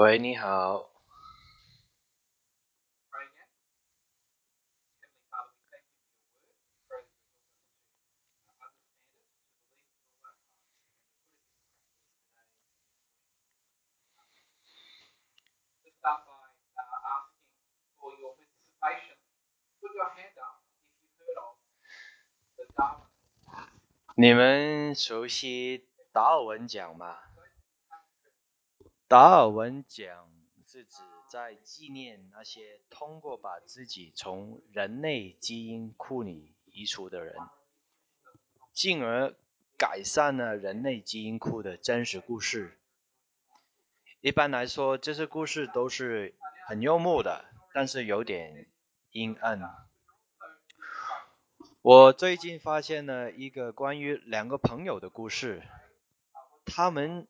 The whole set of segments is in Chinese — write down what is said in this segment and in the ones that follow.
喂，你好。你们熟悉达尔文奖吗？达尔文奖是指在纪念那些通过把自己从人类基因库里移除的人，进而改善了人类基因库的真实故事。一般来说，这些故事都是很幽默的，但是有点阴暗。我最近发现了一个关于两个朋友的故事，他们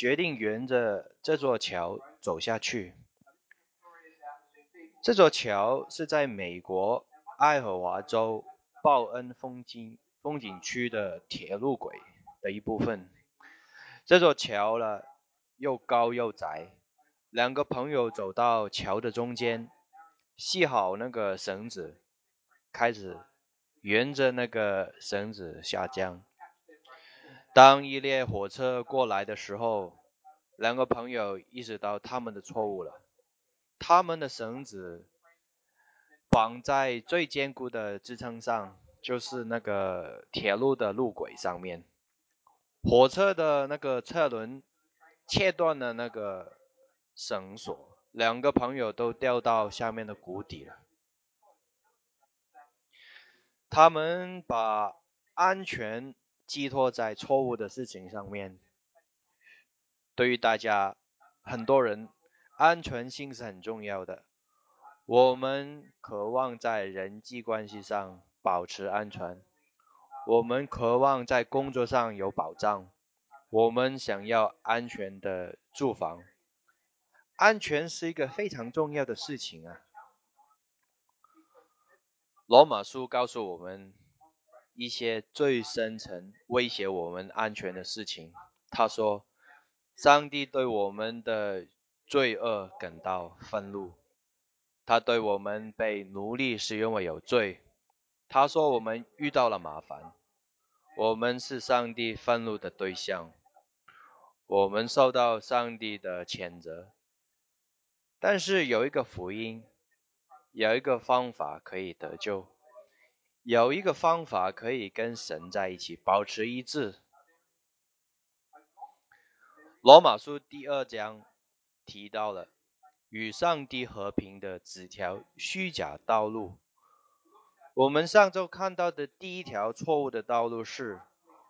决定沿着这座桥走下去。这座桥是在美国爱荷华州报恩风景风景区的铁路轨的一部分。这座桥呢，又高又窄。两个朋友走到桥的中间，系好那个绳子，开始。沿着那个绳子下降。当一列火车过来的时候，两个朋友意识到他们的错误了。他们的绳子绑在最坚固的支撑上，就是那个铁路的路轨上面。火车的那个车轮切断了那个绳索，两个朋友都掉到下面的谷底了。他们把安全寄托在错误的事情上面。对于大家，很多人，安全性是很重要的。我们渴望在人际关系上保持安全，我们渴望在工作上有保障，我们想要安全的住房。安全是一个非常重要的事情啊。罗马书告诉我们一些最深层威胁我们安全的事情。他说：“上帝对我们的罪恶感到愤怒，他对我们被奴隶是因为有罪。他说我们遇到了麻烦，我们是上帝愤怒的对象，我们受到上帝的谴责。但是有一个福音。”有一个方法可以得救，有一个方法可以跟神在一起，保持一致。罗马书第二章提到了与上帝和平的几条虚假道路。我们上周看到的第一条错误的道路是，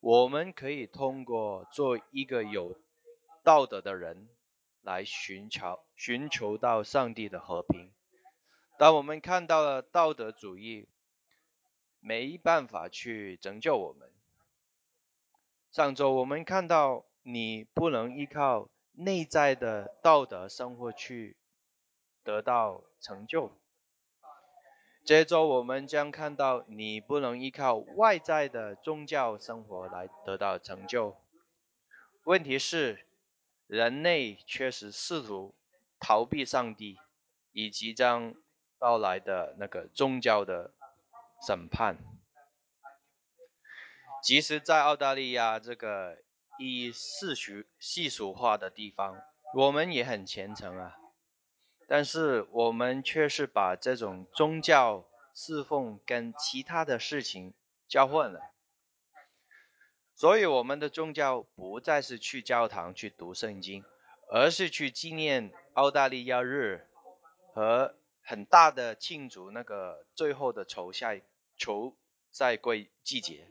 我们可以通过做一个有道德的人来寻求寻求到上帝的和平。当我们看到了道德主义没办法去拯救我们，上周我们看到你不能依靠内在的道德生活去得到成就，这周我们将看到你不能依靠外在的宗教生活来得到成就。问题是，人类确实试图逃避上帝以及将。到来的那个宗教的审判，即使在澳大利亚这个以世俗世俗化的地方，我们也很虔诚啊，但是我们却是把这种宗教侍奉跟其他的事情交换了，所以我们的宗教不再是去教堂去读圣经，而是去纪念澳大利亚日和。很大的庆祝那个最后的球赛球赛季季节，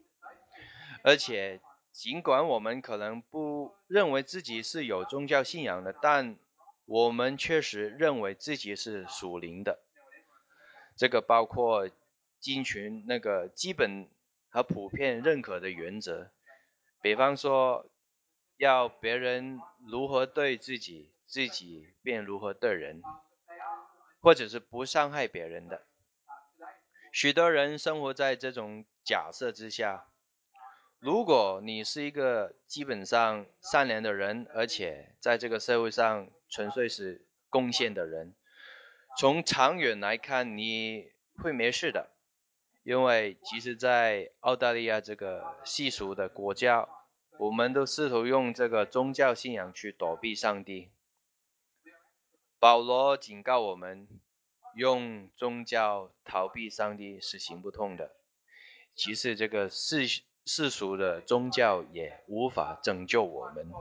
而且尽管我们可能不认为自己是有宗教信仰的，但我们确实认为自己是属灵的。这个包括金群那个基本和普遍认可的原则，比方说要别人如何对自己，自己便如何对人。或者是不伤害别人的，许多人生活在这种假设之下。如果你是一个基本上善良的人，而且在这个社会上纯粹是贡献的人。从长远来看，你会没事的，因为其实，在澳大利亚这个世俗的国家，我们都试图用这个宗教信仰去躲避上帝。保罗警告我们，用宗教逃避上帝是行不通的。其实，这个世世俗的宗教也无法拯救我们。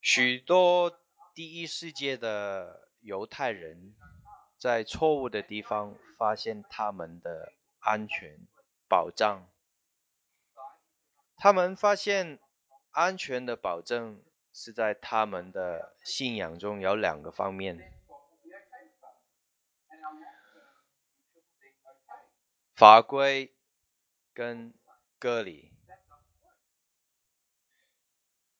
许多第一世界的犹太人在错误的地方发现他们的安全保障。他们发现安全的保证是在他们的信仰中有两个方面：法规跟割礼。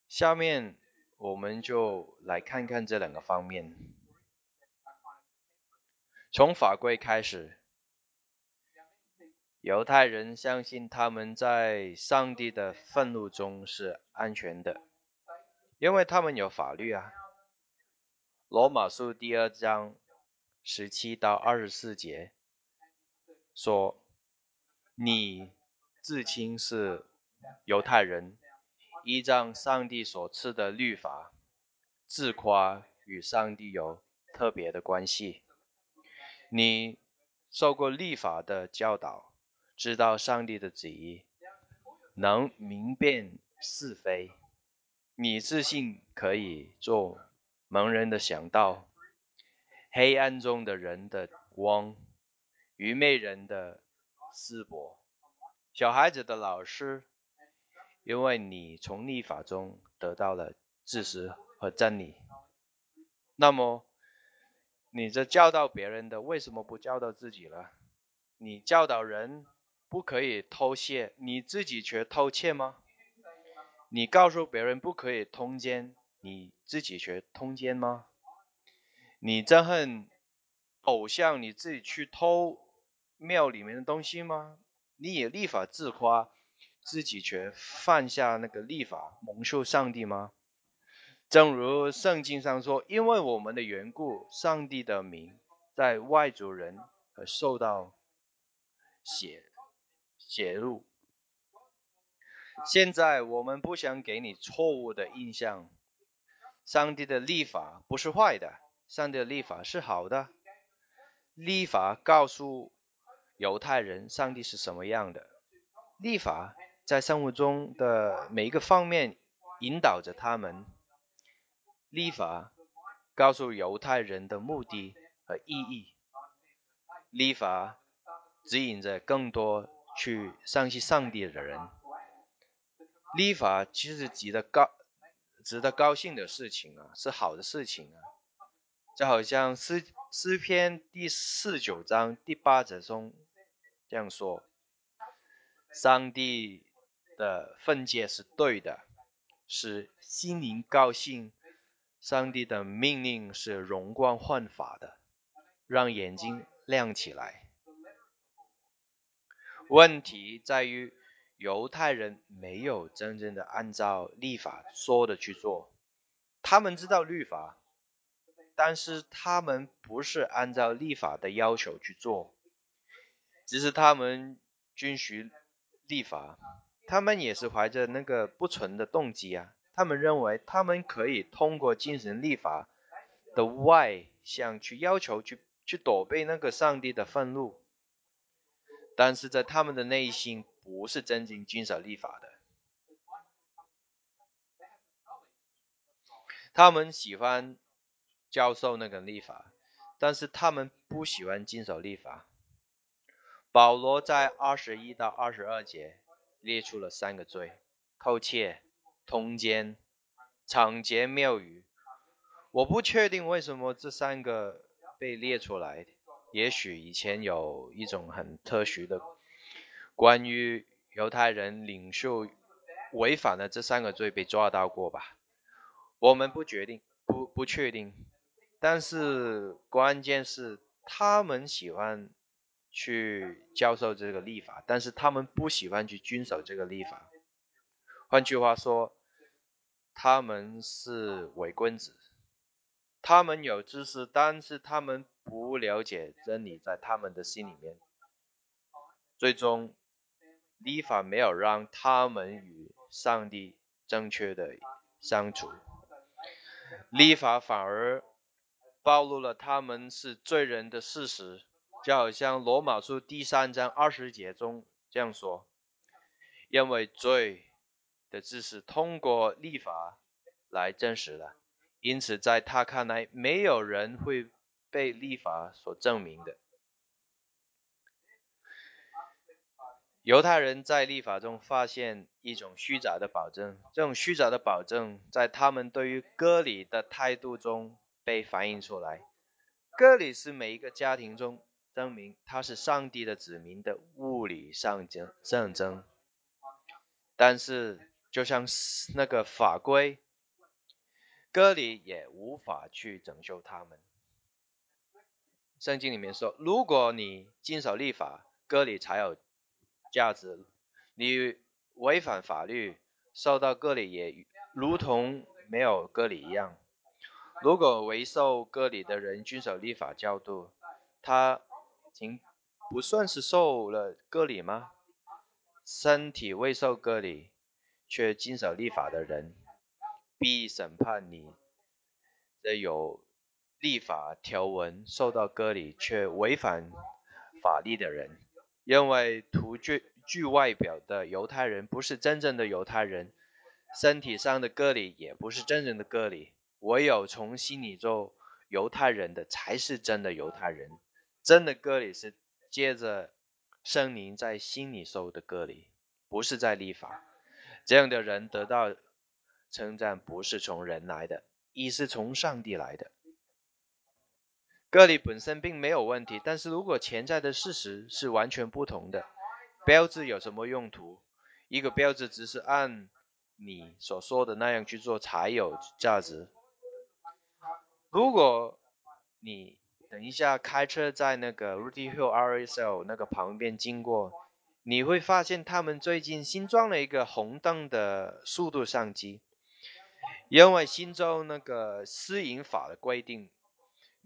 下面。我们就来看看这两个方面。从法规开始，犹太人相信他们在上帝的愤怒中是安全的，因为他们有法律啊。罗马书第二章十七到二十四节说：“你自称是犹太人。”依仗上帝所赐的律法，自夸与上帝有特别的关系。你受过律法的教导，知道上帝的旨意，能明辨是非。你自信可以做盲人的想道，黑暗中的人的光，愚昧人的思博，小孩子的老师。因为你从立法中得到了知识和真理，那么你这教导别人的，为什么不教导自己了？你教导人不可以偷窃，你自己却偷窃吗？你告诉别人不可以通奸，你自己却通奸吗？你憎恨偶像，你自己去偷庙里面的东西吗？你也立法自夸。自己却犯下那个立法蒙受上帝吗？正如圣经上说：“因为我们的缘故，上帝的名在外族人而受到写写入。”现在我们不想给你错误的印象，上帝的立法不是坏的，上帝的立法是好的。立法告诉犹太人上帝是什么样的，立法。在生活中的每一个方面引导着他们。立法告诉犹太人的目的和意义。立法指引着更多去相信上帝的人。立法其实值得高值得高兴的事情啊，是好的事情啊。就好像诗诗篇第四九章第八节中这样说：上帝。的分界是对的，使心灵高兴。上帝的命令是容光焕发的，让眼睛亮起来。问题在于，犹太人没有真正的按照律法说的去做。他们知道律法，但是他们不是按照律法的要求去做，只是他们遵循律法。他们也是怀着那个不纯的动机啊！他们认为他们可以通过精神立法的外向去要求、去去躲避那个上帝的愤怒，但是在他们的内心不是真正遵守立法的。他们喜欢教授那个立法，但是他们不喜欢遵守立法。保罗在二十一到二十二节。列出了三个罪：偷窃、通奸、抢劫庙宇。我不确定为什么这三个被列出来。也许以前有一种很特殊的关于犹太人领袖违反了这三个罪被抓到过吧？我们不决定，不不确定。但是关键是他们喜欢。去教授这个立法，但是他们不喜欢去遵守这个立法。换句话说，他们是伪君子，他们有知识，但是他们不了解真理，在他们的心里面，最终立法没有让他们与上帝正确的相处，立法反而暴露了他们是罪人的事实，就好像罗马书第三章二十节中这样说：“因为罪。”的知识通过立法来证实了，因此在他看来，没有人会被立法所证明的。犹太人在立法中发现一种虚假的保证，这种虚假的保证在他们对于割礼的态度中被反映出来。割礼是每一个家庭中证明他是上帝的子民的物理上征象征，但是。就像那个法规，割礼也无法去拯救他们。圣经里面说，如果你坚守立法，割礼才有价值。你违反法律，受到割礼也如同没有割礼一样。如果未受割礼的人遵守立法教度，他仅不算是受了割礼吗？身体未受割礼。却经守立法的人，必审判你这有立法条文受到割礼却违反法律的人。因为图具具外表的犹太人不是真正的犹太人，身体上的割礼也不是真正的割礼。唯有从心里做犹太人的才是真的犹太人。真的割礼是接着圣灵在心里受的割礼，不是在立法。这样的人得到称赞，不是从人来的，亦是从上帝来的。割礼本身并没有问题，但是如果潜在的事实是完全不同的，标志有什么用途？一个标志只是按你所说的那样去做才有价值。如果你等一下开车在那个 Rudy Hill RSL 那个旁边经过。你会发现他们最近新装了一个红灯的速度相机，因为新州那个私营法的规定，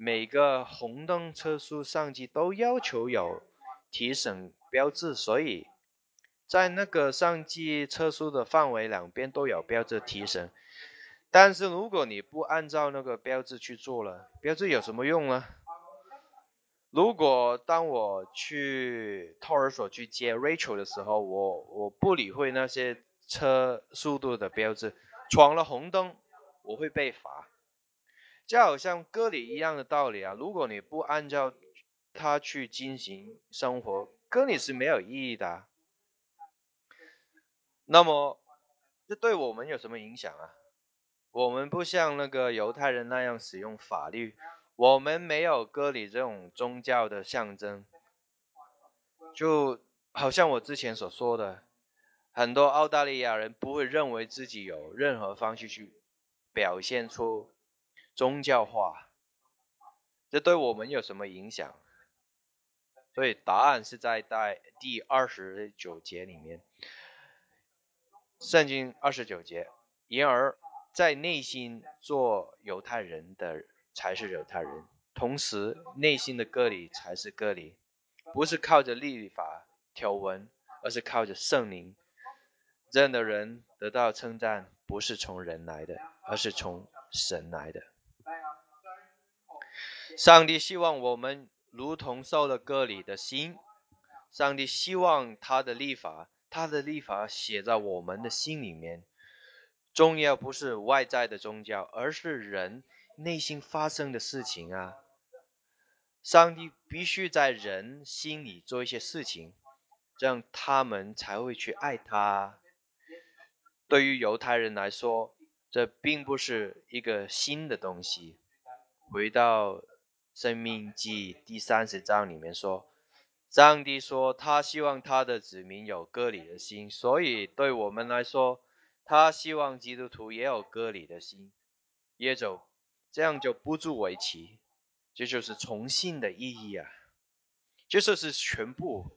每个红灯车速相机都要求有提醒标志，所以在那个相机车速的范围两边都有标志提醒。但是如果你不按照那个标志去做了，标志有什么用呢？如果当我去托儿所去接 Rachel 的时候，我我不理会那些车速度的标志，闯了红灯我会被罚，就好像割礼一样的道理啊！如果你不按照它去进行生活，割礼是没有意义的。那么这对我们有什么影响啊？我们不像那个犹太人那样使用法律。我们没有割礼这种宗教的象征，就好像我之前所说的，很多澳大利亚人不会认为自己有任何方式去表现出宗教化，这对我们有什么影响？所以答案是在在第二十九节里面，圣经二十九节，因而在内心做犹太人的。才是犹太人，同时内心的割礼才是割礼，不是靠着立法条文，而是靠着圣灵。这样的人得到称赞，不是从人来的，而是从神来的。上帝希望我们如同受了割礼的心，上帝希望他的立法，他的立法写在我们的心里面。重要不是外在的宗教，而是人。内心发生的事情啊，上帝必须在人心里做一些事情，这样他们才会去爱他。对于犹太人来说，这并不是一个新的东西。回到《生命记》第三十章里面说，上帝说他希望他的子民有割礼的心，所以对我们来说，他希望基督徒也有割礼的心，也走。这样就不足为奇，这就是重信的意义啊！这就是全部，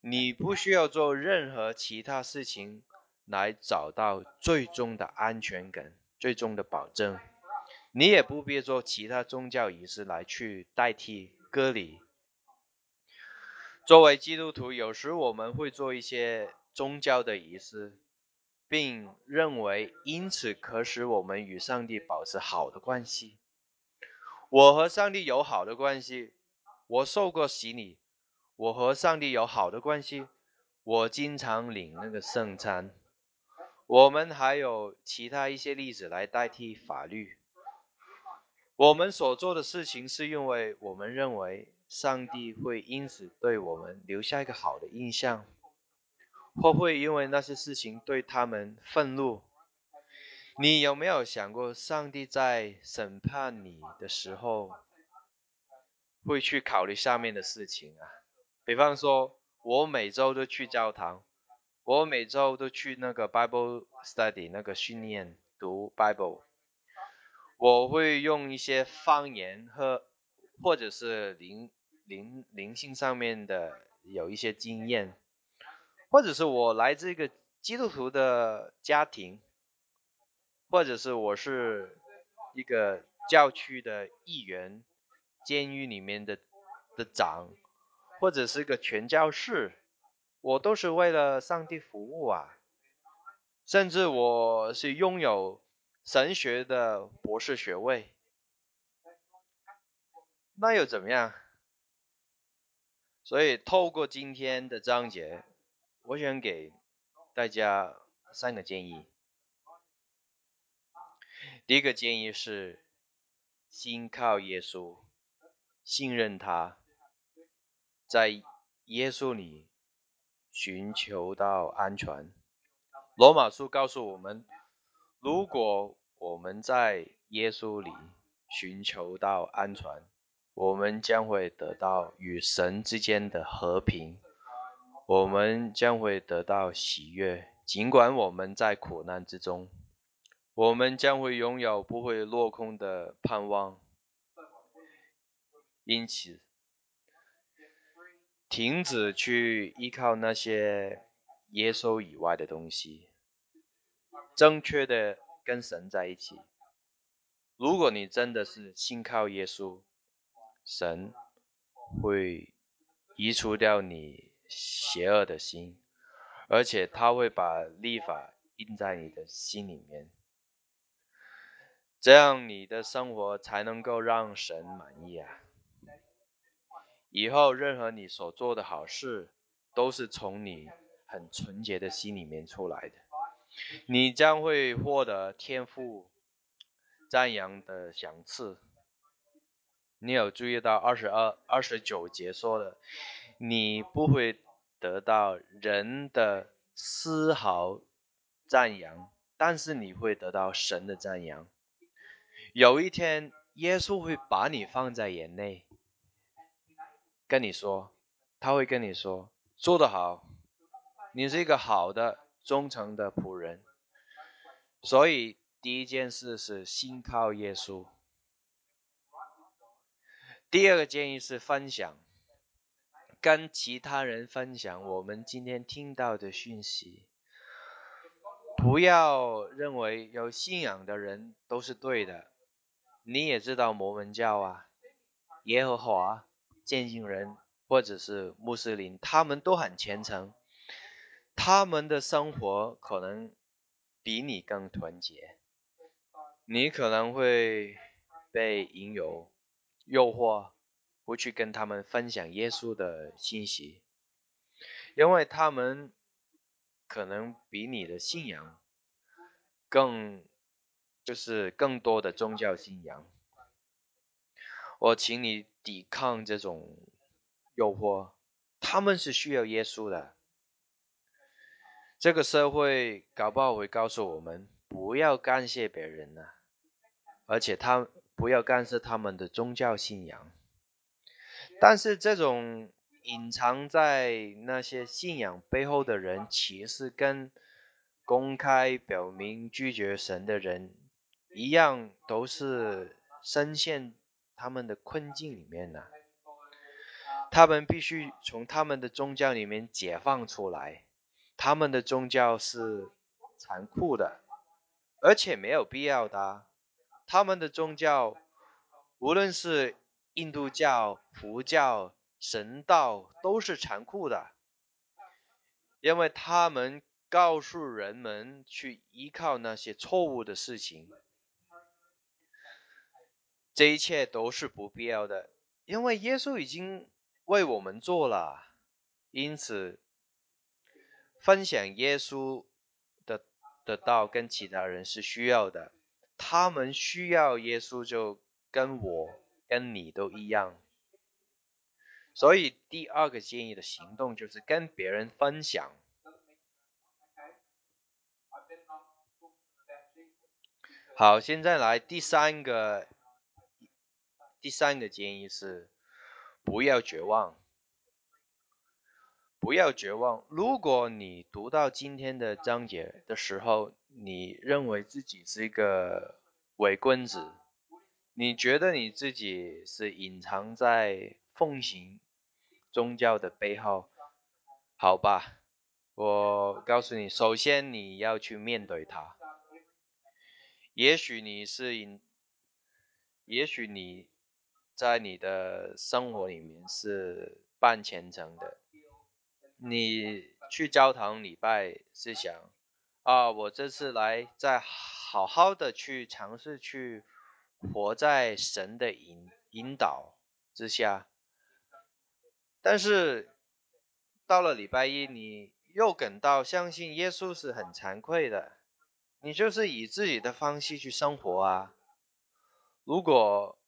你不需要做任何其他事情来找到最终的安全感、最终的保证。你也不必做其他宗教仪式来去代替割礼。作为基督徒，有时我们会做一些宗教的仪式，并认为因此可使我们与上帝保持好的关系。我和上帝有好的关系，我受过洗礼，我和上帝有好的关系，我经常领那个圣餐。我们还有其他一些例子来代替法律。我们所做的事情是因为我们认为上帝会因此对我们留下一个好的印象，或会因为那些事情对他们愤怒。你有没有想过，上帝在审判你的时候，会去考虑下面的事情啊？比方说，我每周都去教堂，我每周都去那个 Bible study 那个训练读 Bible，我会用一些方言和或者是灵灵灵性上面的有一些经验，或者是我来自一个基督徒的家庭。或者是我是一个教区的议员，监狱里面的的长，或者是个全教士，我都是为了上帝服务啊。甚至我是拥有神学的博士学位，那又怎么样？所以透过今天的章节，我想给大家三个建议。第一个建议是，心靠耶稣，信任他，在耶稣里寻求到安全。罗马书告诉我们，如果我们在耶稣里寻求到安全，我们将会得到与神之间的和平，我们将会得到喜悦，尽管我们在苦难之中。我们将会拥有不会落空的盼望，因此，停止去依靠那些耶稣以外的东西，正确的跟神在一起。如果你真的是信靠耶稣，神会移除掉你邪恶的心，而且他会把立法印在你的心里面。这样你的生活才能够让神满意啊！以后任何你所做的好事，都是从你很纯洁的心里面出来的，你将会获得天赋赞扬的赏赐。你有注意到二十二、二十九节说的，你不会得到人的丝毫赞扬，但是你会得到神的赞扬。有一天，耶稣会把你放在眼内，跟你说，他会跟你说，做得好，你是一个好的、忠诚的仆人。所以，第一件事是心靠耶稣。第二个建议是分享，跟其他人分享我们今天听到的讯息。不要认为有信仰的人都是对的。你也知道摩门教啊，耶和华、见信人或者是穆斯林，他们都很虔诚，他们的生活可能比你更团结。你可能会被引诱、诱惑，不去跟他们分享耶稣的信息，因为他们可能比你的信仰更。就是更多的宗教信仰，我请你抵抗这种诱惑。他们是需要耶稣的。这个社会搞不好会告诉我们，不要干涉别人呢，而且他不要干涉他们的宗教信仰。但是这种隐藏在那些信仰背后的人，其实跟公开表明拒绝神的人。一样都是深陷他们的困境里面呢，他们必须从他们的宗教里面解放出来。他们的宗教是残酷的，而且没有必要的。他们的宗教，无论是印度教、佛教、神道，都是残酷的，因为他们告诉人们去依靠那些错误的事情。这一切都是不必要的，因为耶稣已经为我们做了。因此，分享耶稣的的道跟其他人是需要的。他们需要耶稣，就跟我跟你都一样。所以第二个建议的行动就是跟别人分享。好，现在来第三个。第三个建议是，不要绝望，不要绝望。如果你读到今天的章节的时候，你认为自己是一个伪君子，你觉得你自己是隐藏在奉行宗教的背后，好吧，我告诉你，首先你要去面对它。也许你是隐，也许你。在你的生活里面是半虔诚的，你去教堂礼拜是想啊，我这次来再好好的去尝试去活在神的引引导之下，但是到了礼拜一，你又感到相信耶稣是很惭愧的，你就是以自己的方式去生活啊，如果。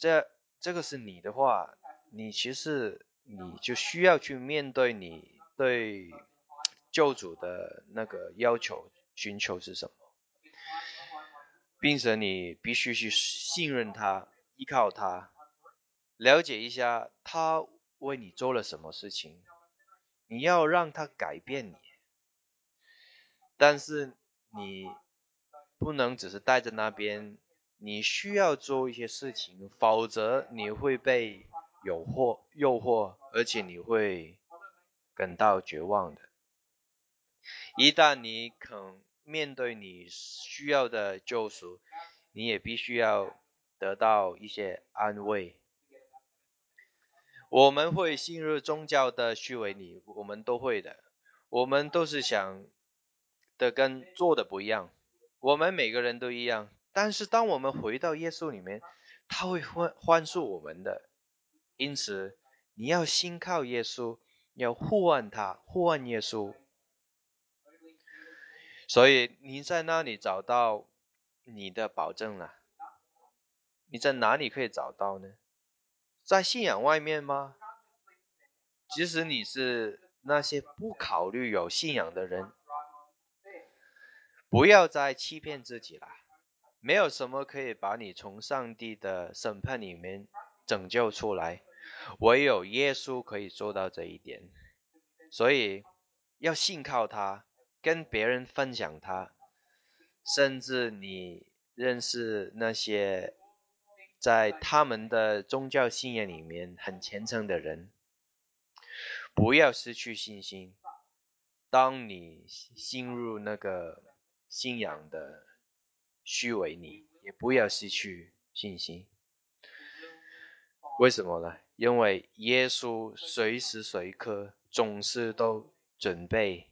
这这个是你的话，你其实你就需要去面对你对救主的那个要求寻求是什么，并且你必须去信任他，依靠他，了解一下他为你做了什么事情，你要让他改变你，但是你不能只是待在那边。你需要做一些事情，否则你会被诱惑、诱惑，而且你会感到绝望的。一旦你肯面对你需要的救赎，你也必须要得到一些安慰。我们会信入宗教的虚伪里，我们都会的。我们都是想的跟做的不一样，我们每个人都一样。但是当我们回到耶稣里面，他会欢欢恕我们的。因此，你要信靠耶稣，要呼唤他，呼唤耶稣。所以你在那里找到你的保证了？你在哪里可以找到呢？在信仰外面吗？即使你是那些不考虑有信仰的人，不要再欺骗自己了。没有什么可以把你从上帝的审判里面拯救出来，唯有耶稣可以做到这一点。所以要信靠他，跟别人分享他，甚至你认识那些在他们的宗教信仰里面很虔诚的人，不要失去信心。当你进入那个信仰的。虚伪，你也不要失去信心。为什么呢？因为耶稣随时随刻总是都准备，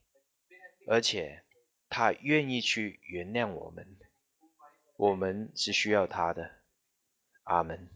而且他愿意去原谅我们。我们是需要他的。阿门。